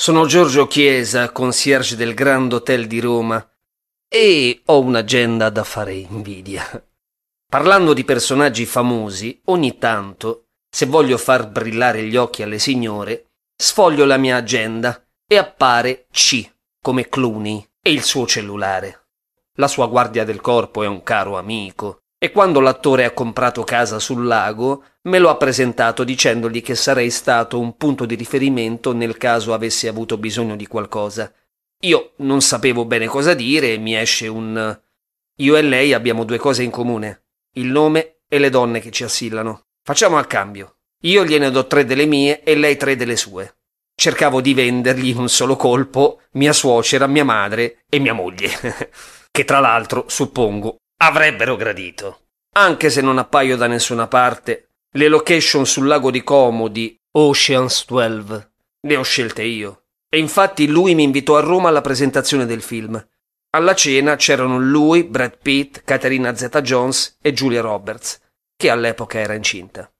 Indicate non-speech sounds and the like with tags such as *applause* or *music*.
Sono Giorgio Chiesa, concierge del Grand Hotel di Roma, e ho un'agenda da fare invidia. Parlando di personaggi famosi, ogni tanto, se voglio far brillare gli occhi alle signore, sfoglio la mia agenda e appare C come Clooney e il suo cellulare. La sua guardia del corpo è un caro amico e quando l'attore ha comprato casa sul lago me lo ha presentato dicendogli che sarei stato un punto di riferimento nel caso avesse avuto bisogno di qualcosa. Io non sapevo bene cosa dire e mi esce un io e lei abbiamo due cose in comune, il nome e le donne che ci assillano. Facciamo al cambio. Io gliene do tre delle mie e lei tre delle sue. Cercavo di vendergli in un solo colpo mia suocera, mia madre e mia moglie, *laughs* che tra l'altro, suppongo, avrebbero gradito. Anche se non appaio da nessuna parte, le location sul lago di Como di Oceans 12 le ho scelte io. E infatti lui mi invitò a Roma alla presentazione del film. Alla cena c'erano lui, Brad Pitt, Caterina Zeta-Jones e Julia Roberts, che all'epoca era incinta.